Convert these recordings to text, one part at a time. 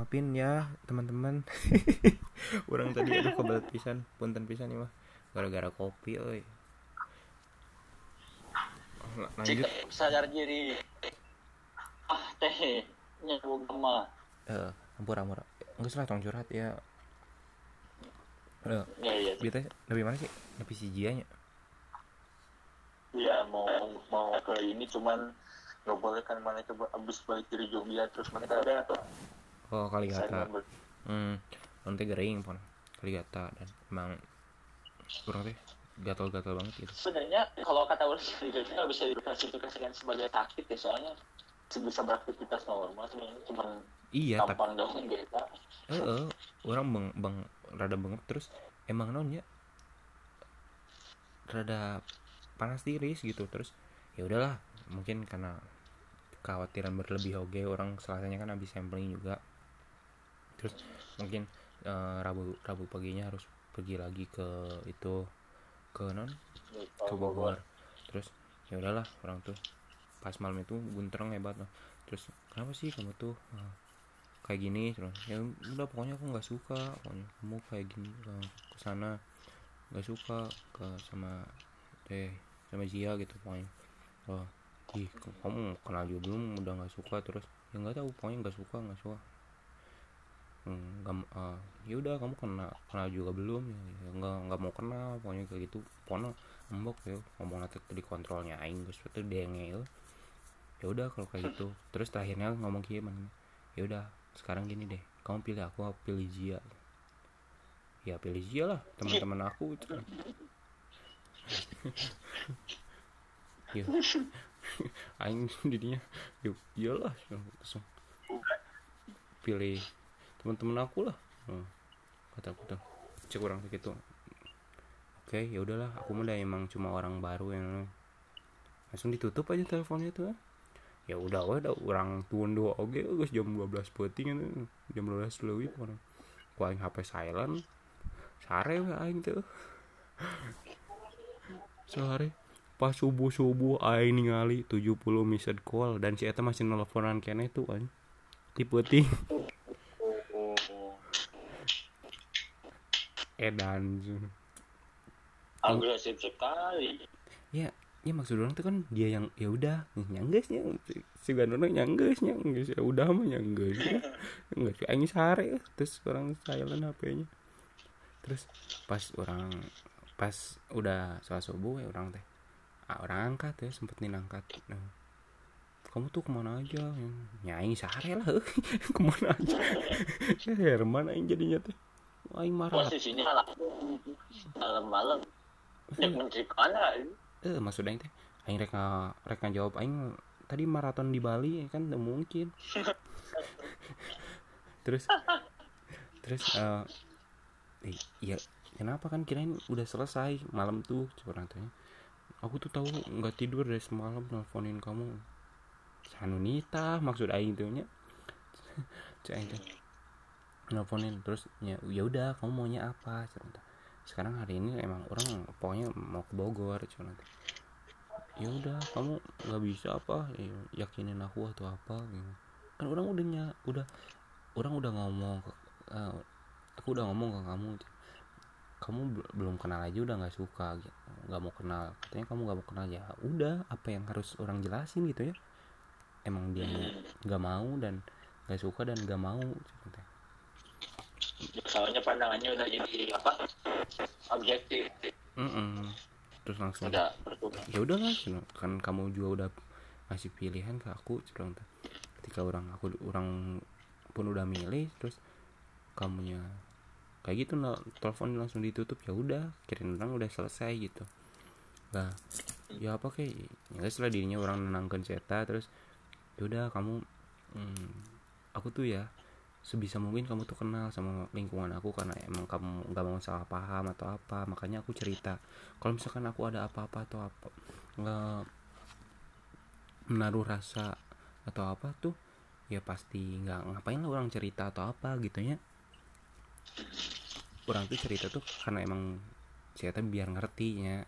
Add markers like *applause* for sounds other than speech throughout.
maafin ya teman-teman. *laughs* Orang tadi aduh kebelet pisan punten pisan nih mah. Gara-gara kopi oi. La- lanjut. Jika sadar diri. Ah teh nyambung sama eh ampura ampura enggak salah tong curhat ya. Eh ya ya Bita lebih mana sih lebih si Jianya ya mau mau ke ini cuman nggak boleh kan mana coba abis balik dari Jogja terus mana ada atau oh kali saya kata nggak ber- hmm nanti gering pon. Kali kata dan emang kurang teh gatal-gatal banget gitu. Sebenarnya kalau kata orang di Jogja nggak bisa diklasifikasikan sebagai sakit ya soalnya bisa beraktivitas normal sebenarnya cuman iya tapi tampang doang gitu. Eh eh, orang bang bang rada bengep terus emang non ya? Rada panas tiris gitu terus ya udahlah mungkin karena kekhawatiran berlebih oke orang selasanya kan habis sampling juga terus mungkin eh, rabu rabu paginya harus pergi lagi ke itu ke non? Ke Bogor. Terus ya udahlah orang tuh pas malam itu buntereng hebat loh terus kenapa sih kamu tuh eh, kayak gini? Terus ya udah pokoknya aku nggak suka. Pokoknya kamu kayak gini ke ke sana nggak suka ke sama teh sama Zia gitu pokoknya. Oh ih kamu kenal juga belum udah nggak suka. Terus ya nggak tahu pokoknya nggak suka nggak suka nggak m- ah, ya udah kamu kenal kenal juga belum ya, ya nggak nggak mau kenal pokoknya kayak gitu. Pokoknya embok ya ngomong nanti di kontrolnya aing gus itu dengel. Ya udah kalau kayak gitu. Terus terakhirnya ngomong gimana ya udah sekarang gini deh kamu pilih aku aku pilih Zia ya pilih Zia lah teman-teman aku itu *laughs* ya. *laughs* Aing didinya yuk iyalah langsung pilih teman-teman aku lah. Hmm. kata aku tuh cek orang gitu. Oke ya udahlah aku mah emang cuma orang baru yang langsung ditutup aja teleponnya tuh ya udah udah orang tuan dua oke guys jam 12 peting itu jam 12 lebih orang. Ku aing HP silent. Sare we aing tuh. Sare pas subuh subuh aing ningali 70 missed call dan si eta masih nelponan kene tuh aing. Di peuting edan. Agresif sekali. Ya ya maksud orang tuh kan dia yang ya udah nyanggesnya si gandona nyangges nyangges ya udah mah nyangges ya nggak sih aing sare terus orang silent HP-nya terus pas orang pas udah sholat subuh ya orang teh ah, orang angkat ya sempet nih angkat. Nah, kamu tuh ke mana aja? Nyanyi sare lah *laughs* ke mana aja? *laughs* Herman aing jadinya teh aing marah. Posisinya lah malam-malam. Yang menteri mana eh maksud aing teh aing rek rek jawab aing tadi maraton di Bali kan tidak mungkin. *laughs* Terus terus eh eh, iya kenapa kan kirain udah selesai malam tuh coba tanya. Aku tuh tahu nggak tidur dari semalam nelfonin kamu. Sanunita maksud aing tuh nya. *laughs* Cek aing nelfonin terus ya ya udah kamu maunya apa? Cenah. sekarang hari ini emang orang pokoknya mau ke Bogor cuma nanti ya udah kamu nggak bisa apa ya, yakinin aku atau apa gitu. Kan orang udah nya udah orang udah ngomong eh, aku udah ngomong ke kamu kamu bel- belum kenal aja udah nggak suka gitu. Nggak mau kenal. Katanya kamu nggak mau kenal ya udah apa yang harus orang jelasin gitu ya. Emang dia nggak mau dan nggak suka dan nggak mau Cenah. Soalnya pandangannya udah jadi apa objektif Mm-mm. terus langsung udah ya udahlah cina. kan kamu juga udah ngasih pilihan ke aku cina. ketika orang aku orang pun udah milih terus kamunya kayak gitu nah, telepon langsung ditutup ya udah kirain orang udah selesai gitu nah ya apa kayak ya guys lah dirinya orang nenangkan cerita terus ya udah kamu hmm, aku tuh ya sebisa mungkin kamu tuh kenal sama lingkungan aku karena emang kamu nggak mau salah paham atau apa makanya aku cerita. Kalau misalkan aku ada apa-apa atau apa nggak menaruh rasa atau apa tuh ya pasti nggak ngapain lah orang cerita atau apa gitu ya. Orang tuh cerita tuh karena emang cerita biar ngerti ya.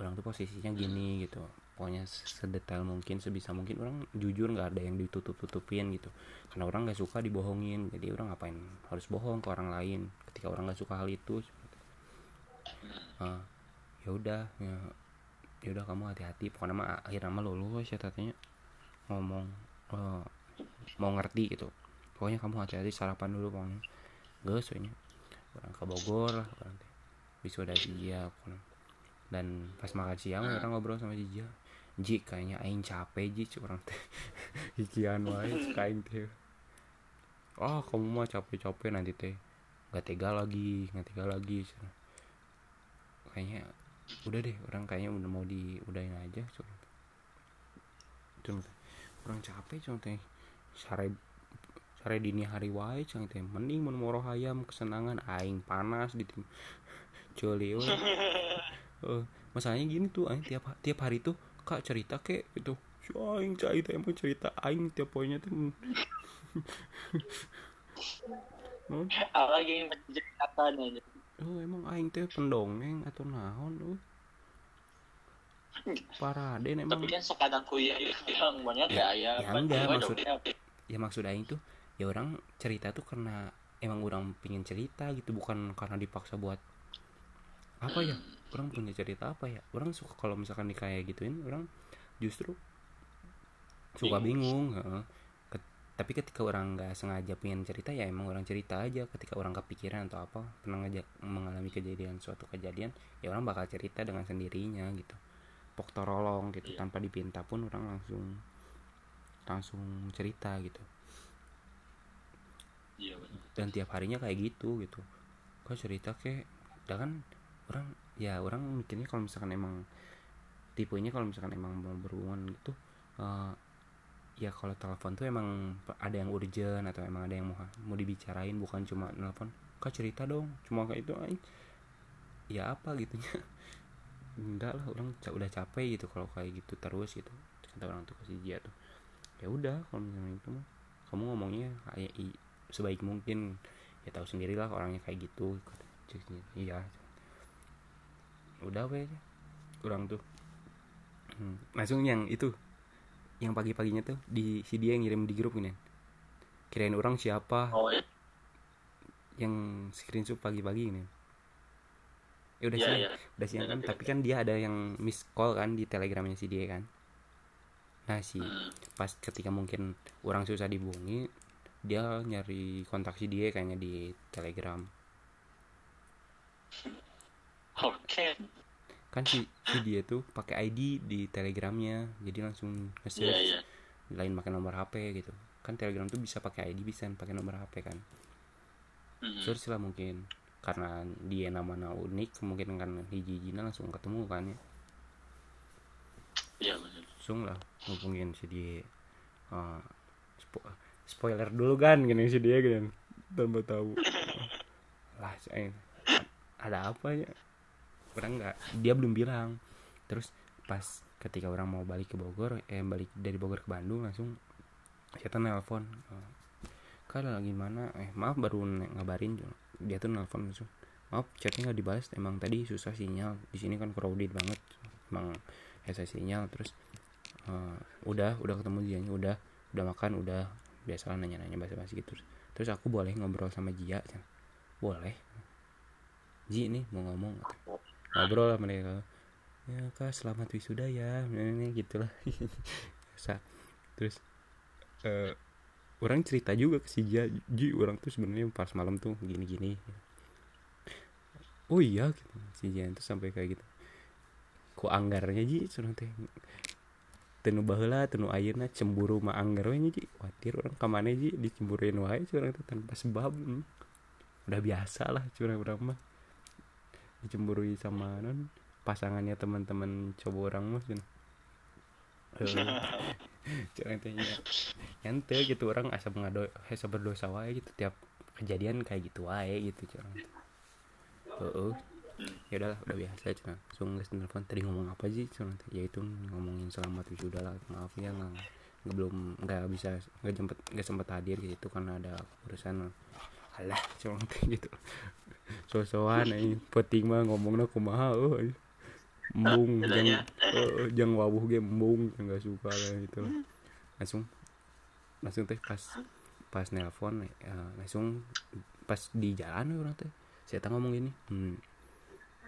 Orang tuh posisinya gini gitu pokoknya sedetail mungkin sebisa mungkin orang jujur nggak ada yang ditutup tutupin gitu. Karena orang nggak suka dibohongin jadi orang ngapain harus bohong ke orang lain ketika orang nggak suka hal itu. Uh, ya udah ya ya udah kamu hati-hati. Pokoknya mah akhirnya mah lulus ya tatanya ngomong uh, mau ngerti gitu. Pokoknya kamu hati-hati sarapan dulu pokoknya. Gue soalnya orang ke Bogor lah orang teh. Wisuda Jia pokoknya. Dan pas makan siang orang ngobrol sama Jia Ji kayaknya aing capek Ji orang teh. *laughs* Ikian wae cek aing teh. Oh kamu mah capek-capek nanti teh. Nggak tega lagi nggak tega lagi kayaknya udah deh orang kayaknya udah mau di udahin aja cuma orang capek cuma teh. Sare sare dini hari wae cuma teh. Mending mun moroh hayam kesenangan. Aing panas di tim *laughs* celi. *laughs* Eh, masalahnya gini tuh aing tiap tiap hari tuh kak cerita kek gitu. Aing cerita emang cerita aing tiap poinnya tuh *laughs* non Apalagi yang menceritakan aja. oh emang aing teh pendongeng atau naon oh paraden emang. Tapi kan sekadang kuliah yang banyak Ya, ya, ya. ya enggak, maksud- ya maksud aing tuh ya orang cerita tuh karena emang orang pingin cerita gitu bukan karena dipaksa buat apa ya orang punya cerita apa ya? Orang suka kalau misalkan di kayak gituin orang justru suka bingung. heeh. Ket- tapi ketika orang nggak sengaja pengen cerita ya emang orang cerita aja. Ketika orang kepikiran atau apa pernah ngajak mengalami kejadian suatu kejadian ya orang bakal cerita dengan sendirinya gitu. Pok torolong gitu Iya. tanpa dipinta pun orang langsung langsung cerita gitu. Iya benar. dan tiap harinya kayak gitu gitu. Kok cerita kayak udah kan orang ya orang mikirnya kalau misalkan emang tipenya kalau misalkan emang mau berhubungan gitu eh, ya kalau telepon tuh emang ada yang urgent atau emang ada yang mau mau dibicarain bukan cuma nelpon kak cerita dong. Cuma kayak itu aing ya apa? gitunya *laughs* enggak lah orang udah capek gitu kalau kayak gitu terus gitu kata orang tuh kasih dia tuh. Ya udah kalau misalnya itu mah kamu ngomongnya kayak sebaik mungkin. Ya tahu sendirilah orangnya kayak gitu iya udah weh kurang tuh. Hmm, langsung yang itu yang pagi-paginya tuh di si dia yang ngirim di grup ini. Kirain orang siapa? Oh ya. yang screenshot pagi-pagi ini. Ya udah Iya, siang. iya. udah siang. Kan Iya, tapi kan dia ada yang miss call kan di telegramnya si dia kan. Nah si Hmm. pas ketika mungkin orang susah dihubungi dia nyari kontak si dia kayaknya di telegram Oke. kan si, si dia tuh pakai ID di telegramnya jadi langsung Iya nge-search. Iya. lain pakai nomor HP gitu. Kan telegram tuh bisa pakai ID bisa pakai nomor HP kan. Hmm. search lah mungkin. Karena dia namanya unik mungkin kan hiji-hijina langsung ketemu kan ya. Iya benar. langsung lah ngubungin si dia. Eh, spo- spoiler dulu kan gini si dia kan. Tanpa tahu. *laughs* Lah saya ada apa ya orang nggak dia belum bilang. Terus pas ketika orang mau balik ke Bogor eh balik dari Bogor ke Bandung langsung saya nelpon Eh, kak lagi mana? Eh maaf baru ngabarin. Dia tuh nelpon langsung maaf chatnya nggak dibalas emang tadi susah sinyal di sini kan crowded banget emang susah sinyal. Terus eh, udah udah ketemu dia udah udah makan udah biasa nanya-nanya basa-basi gitu. Terus aku boleh ngobrol sama Jia? Boleh. Ji nih mau ngomong ngobrol lah mereka ya kak selamat wisuda ya. Ini gitulah. *laughs* Terus eh, orang cerita juga ke si Ji orang tuh sebenarnya pas malam tuh gini-gini. Oh iya gitu si Jia itu sampai kayak gitu. Ku anggarnya Ji curang teh. Tenu baheula tenu ayeuna cemburu mah anggar we nya, Ji. Watir orang kamane Ji dicemburuin wae curang teh tanpa sebab hmm. udah biasa lah curang orang mah dicemburui sama non pasangannya teman-teman coba orang mah *laughs* cenah. Heeh. curang teh nya ente gitu orang asa ngado asa berdosa wae gitu tiap kejadian kayak gitu wae gitu curang teh. Heeh. ya udahlah udah biasa cuma langsung nggak telepon tadi ngomong apa sih cuma ya itu ngomongin selamat wisuda lah maaf ya nggak nggak belum nggak bisa nggak sempet nggak sempet hadir gitu karena ada urusan alah cuma kayak gitu so-soan ini penting mah ngomongnya kumaha oh embung jang eh, jang wawuh ge embung nggak suka kayak gitu. Lah. langsung langsung teh pas pas nelpon eh, langsung pas di jalan orang teh. Saya teh ngomong gini hmm,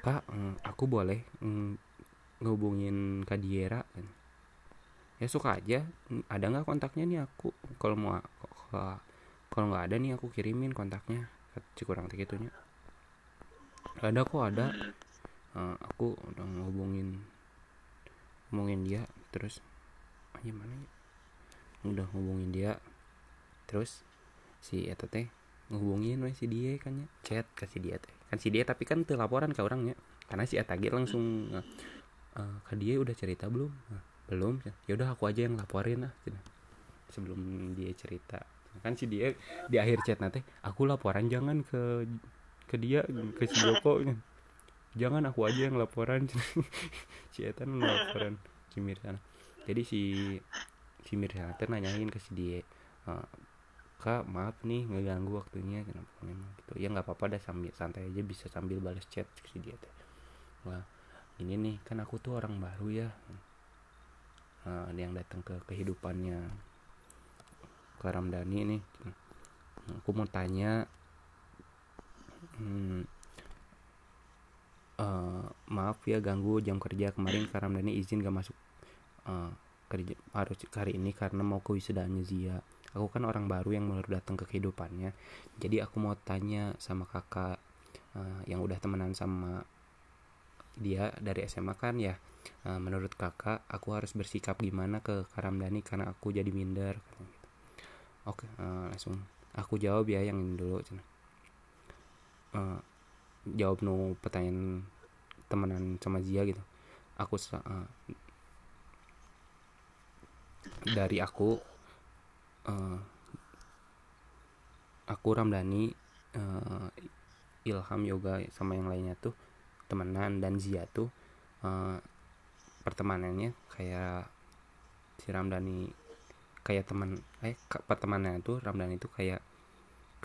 kak mm, aku boleh mm, ngehubungin kak Diera? Kan ya suka aja. Ada nggak kontaknya nih aku? Kalau mau kalau nggak ada nih aku kirimin kontaknya. Kurang gitunya ada kok ada. Eh, aku udah ngehubungin ngomongin dia terus aja mana ya? Udah ngehubungin dia terus si eta teh ngehubungin si dia kan ya. Chat ke si dia teh. Kan si dia tapi kan tuh laporan ke orangnya karena si eta langsung eh, eh, ke dia udah cerita belum? Nah, belum ya udah aku aja yang laporin lah cenah. sebelum dia cerita. Kan si dia di akhir chat nanti aku laporan jangan ke ke dia ke si Joko jangan aku aja yang laporan. *laughs* Si Eta nu laporan si Mirsana jadi si si Mirsana teh nanyain ke si dia "Eh, kak maaf nih ngeganggu waktunya kenapa memang gitu. Ya nggak apa-apa dah sambil santai aja bisa sambil balas chat ke si dia teh. Wah ini nih kan aku tuh orang baru ya. Nah, ada yang datang ke kehidupannya ke Ramdhani nih. Aku mau tanya hmm, eh, maaf ya ganggu jam kerja kemarin karena Ramdhani izin gak masuk eh, kerja harus hari ini karena mau ke wisudanya Zia aku kan orang baru yang baru datang ke kehidupannya jadi aku mau tanya sama kakak eh, yang udah temenan sama dia dari SMA kan ya Eh, menurut kakak aku harus bersikap gimana ke Karamdani karena aku jadi minder gitu. oke langsung aku jawab ya yang ini dulu cenah. Eh, jawab no pertanyaan temenan sama Zia gitu. Aku eh, dari aku eh, aku Ramdhani eh, Ilham Yoga sama yang lainnya tuh temenan dan Zia tuh eh, pertemanannya kayak si Ramdhani kayak teman eh pertemanannya tuh Ramdhani itu kayak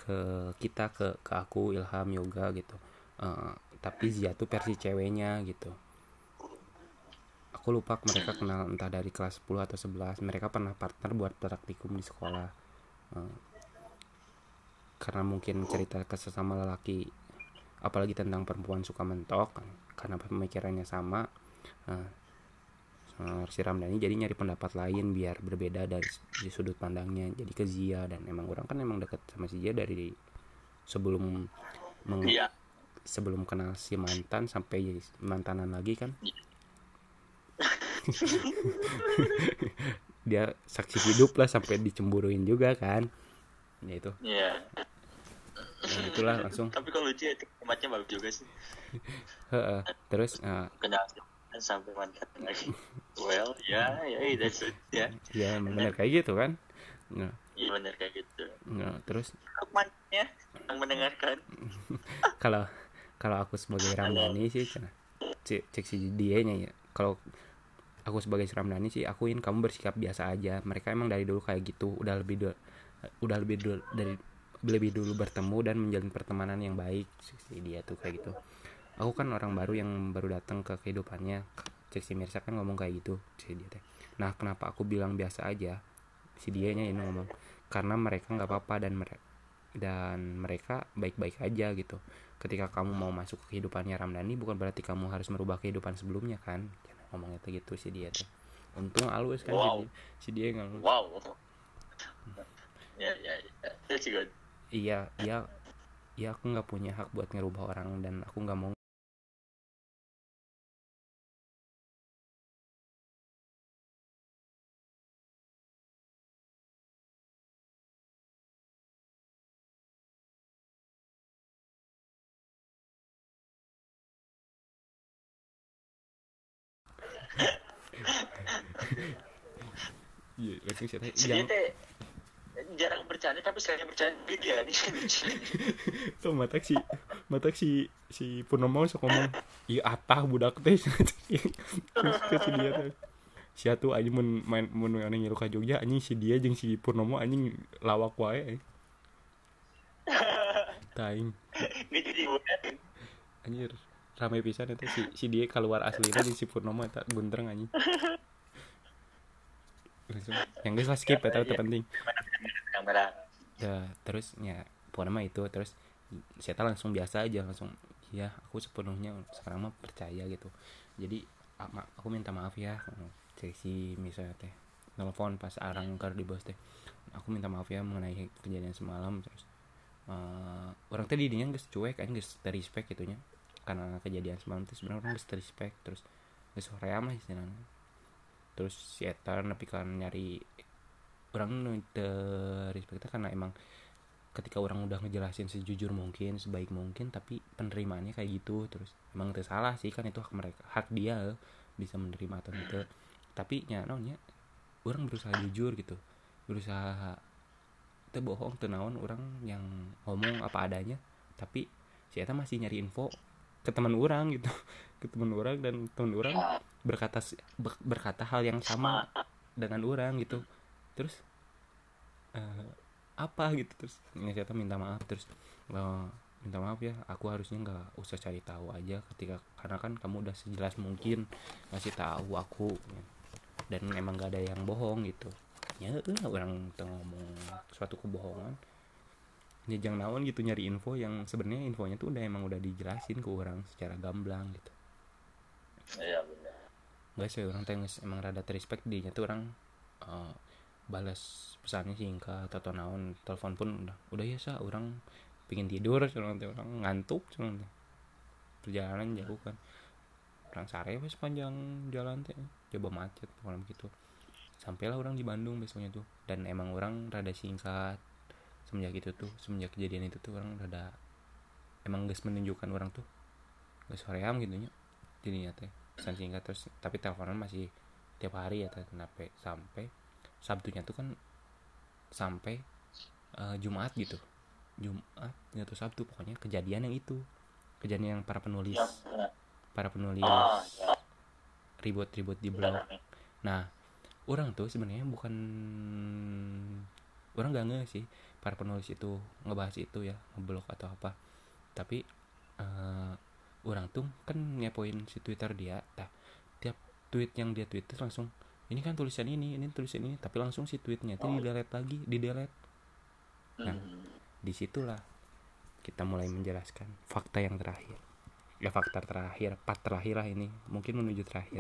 ke kita ke ke aku Ilham Yoga gitu. Eh, tapi Zia tuh versi ceweknya gitu. Aku lupa mereka kenal entah dari kelas 10 atau 11 mereka pernah partner buat praktikum di sekolah. Eh, karena mungkin cerita ke sesama lelaki apalagi tentang perempuan suka mentok karena pemikirannya sama. Eh, eh, si Ramdhani jadi nyari pendapat lain biar berbeda dari di sudut pandangnya jadi ke Zia dan emang orang kan emang deket sama si Zia dari sebelum meng- Iya. sebelum kenal si mantan sampai mantanan lagi kan *laughs* dia saksi hidup lah sampai dicemburuin juga kan ya itu Iya. ya itulah langsung Tapi kalau lucu itu kalimatnya bagus juga sih. Heeh. terus eh, Kenal sampai mantan lagi. Well, ya, ya, that's it. Ya, ya benar kayak gitu kan iya benar kayak gitu. nah, terus Temannya yang mendengarkan. *laughs* kalau kalau aku sebagai Ramdhani sih cek cek si dia nya ya kalau aku sebagai si Ramdhani sih akuin kamu bersikap biasa aja mereka emang dari dulu kayak gitu udah lebih dulu udah lebih dulu dari lebih dulu bertemu dan menjalin pertemanan yang baik si dia tuh kayak gitu aku kan orang baru yang baru datang ke kehidupannya. Cek si Mirsa kan ngomong kayak gitu si dia teh. Nah kenapa aku bilang biasa aja? Si dia nya ini ngomong. Karena mereka nggak apa-apa dan mereka dan mereka baik-baik aja gitu. Ketika kamu mau masuk ke kehidupannya Ramdhani bukan berarti kamu harus merubah kehidupan sebelumnya kan? Ngomongnya tuh gitu si dia tuh untung halus kan Wow. si, si dia ngalus Wow. Ya, ya, ya. Iya iya. Iya aku nggak punya hak buat ngerubah orang dan aku nggak mau Iya, langsung sih Si dia teh jarang bercanda tapi sekali bercanda dia nih. *laughs* tuh mata si mata si si Purnomo sok ngomong iya apa budak *laughs* teh. Si dia teh. Si atuh anjing mun main mun anjing ngilu ka Jogja anjing si dia jeung si Purnomo anjing lawak wae *laughs* taing. Jadi buat. anjir rame pisan itu si si dia keluar aslinya di si Purnomo eta guntreng anjing yang geus lah skip eta teu penting. Kamera ya terus ya pokoknya mah itu terus saya langsung biasa aja langsung ya aku sepenuhnya sekarang mah percaya gitu. Jadi aku minta maaf ya si misalnya teh telepon pas arang di bos teh. Aku minta maaf ya mengenai kejadian semalam terus eh, orang tadi dinya geus cuek kan geus respect gitunya karena kejadian semalam itu sebenarnya orang geus respect terus geus hoream lah istilahnya terus si Eta nepi kan nyari orang teu respect karena emang ketika orang udah ngejelasin sejujur mungkin sebaik mungkin tapi penerimaannya kayak gitu. Terus emang itu salah sih kan itu hak mereka hak dia bisa menerima atau tidak. Tapi ya naonnya orang berusaha jujur gitu. Berusaha itu bohong naon orang yang ngomong apa adanya. Tapi si Eta masih nyari info ke teman orang gitu *laughs* ke teman orang dan teman orang berkata berkata hal yang sama dengan orang gitu. Terus eh, apa gitu? Terus ini saya minta maaf. Terus eh, minta maaf ya aku harusnya nggak usah cari tahu aja ketika karena kan kamu udah sejelas mungkin ngasih tahu aku ya. dan emang gak ada yang bohong gitu. Ya eh, orang ngomong suatu kebohongan. Ya jangan naon gitu nyari info yang sebenarnya infonya tuh udah emang udah dijelasin ke orang secara gamblang gitu. Iya guys ya orang teh geus emang rada respect dinya tuh orang eh, balas pesannya singkat atau naon. Telepon pun udah udah ya sa. Orang pingin tidur cuman orang ngantuk cuman perjalanan jauh kan. Orang sare wes panjang jalan teh coba macet malam gitu sampailah orang di Bandung besoknya tuh dan emang orang rada singkat. Semenjak itu tuh semenjak kejadian itu tuh orang rada emang guys menunjukkan orang tuh guys hoream gitu nya jadinya teh pesan singkat terus tapi teleponan masih tiap hari ya kenapa sampai sabtunya tuh kan sampai eh, Jumat gitu. Jumat atau Sabtu. Pokoknya kejadian yang itu. Kejadian yang para penulis. Ya benar para penulis ah ya. ribut-ribut di blog. Nah, orang tuh sebenarnya bukan orang gak nge sih. Para penulis itu ngebahas itu ya ngeblok atau apa. Tapi eh orang tuh kan ngepoin si Twitter dia, tah tiap tweet yang dia tweet terus langsung ini kan tulisan ini, ini tulisan ini, tapi langsung si tweetnya itu Oh. di delete lagi, di delete. Nah. Hmm. Di situlah kita mulai menjelaskan fakta yang terakhir. Ya fakta terakhir, part terakhir lah ini, mungkin menuju terakhir.